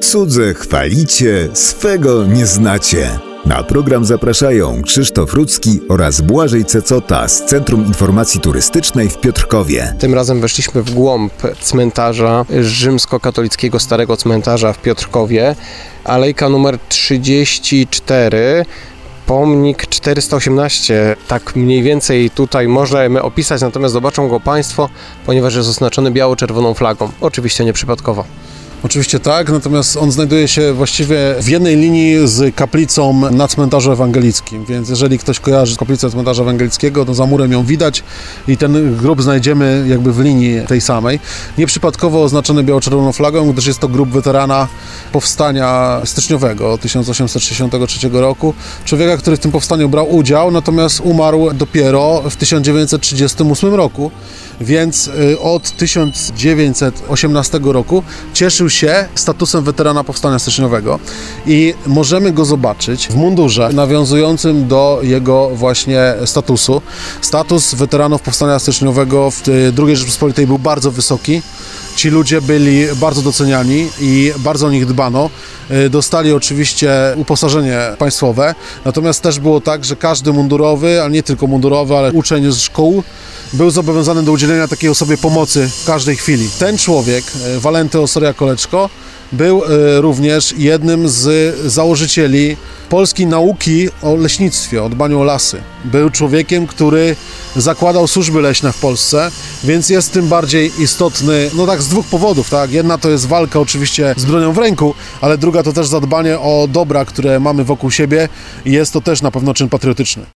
Cudze chwalicie, swego nie znacie. Na program zapraszają Krzysztof Rudzki oraz Błażej Cecota z Centrum Informacji Turystycznej w Piotrkowie. Tym razem weszliśmy w głąb cmentarza rzymskokatolickiego Starego Cmentarza w Piotrkowie. Alejka numer 34, pomnik 418. Tak mniej więcej tutaj możemy opisać, natomiast zobaczą go Państwo, ponieważ jest oznaczony biało-czerwoną flagą. Oczywiście nieprzypadkowo. Oczywiście tak, natomiast on znajduje się właściwie w jednej linii z kaplicą na cmentarzu ewangelickim, więc jeżeli ktoś kojarzy kaplicę cmentarza ewangelickiego, to za murem ją widać i ten grób znajdziemy jakby w linii tej samej. Nieprzypadkowo oznaczony biało-czerwoną flagą, gdyż jest to grób weterana powstania styczniowego 1863 roku. Człowieka, który w tym powstaniu brał udział, natomiast umarł dopiero w 1938 roku więc y, od 1918 roku cieszył się statusem weterana powstania styczniowego i możemy go zobaczyć w mundurze nawiązującym do jego właśnie statusu. Status weteranów powstania styczniowego w y, II Rzeczypospolitej był bardzo wysoki. Ci ludzie byli bardzo doceniani i bardzo o nich dbano. Y, Dostali oczywiście uposażenie państwowe, natomiast też było tak, że każdy mundurowy, a nie tylko mundurowy, ale uczeń z szkół był zobowiązany do udzielenia takiej osobie pomocy w każdej chwili. Ten człowiek, e, Walenty Osoria Koleczko, był e, również jednym z założycieli polskiej nauki o leśnictwie, o dbaniu o lasy. Był człowiekiem, który zakładał służby leśne w Polsce, więc jest tym bardziej istotny, no tak z dwóch powodów, tak? Jedna to jest walka oczywiście z bronią w ręku, ale druga to też zadbanie o dobra, które mamy wokół siebie i jest to też na pewno czyn patriotyczny.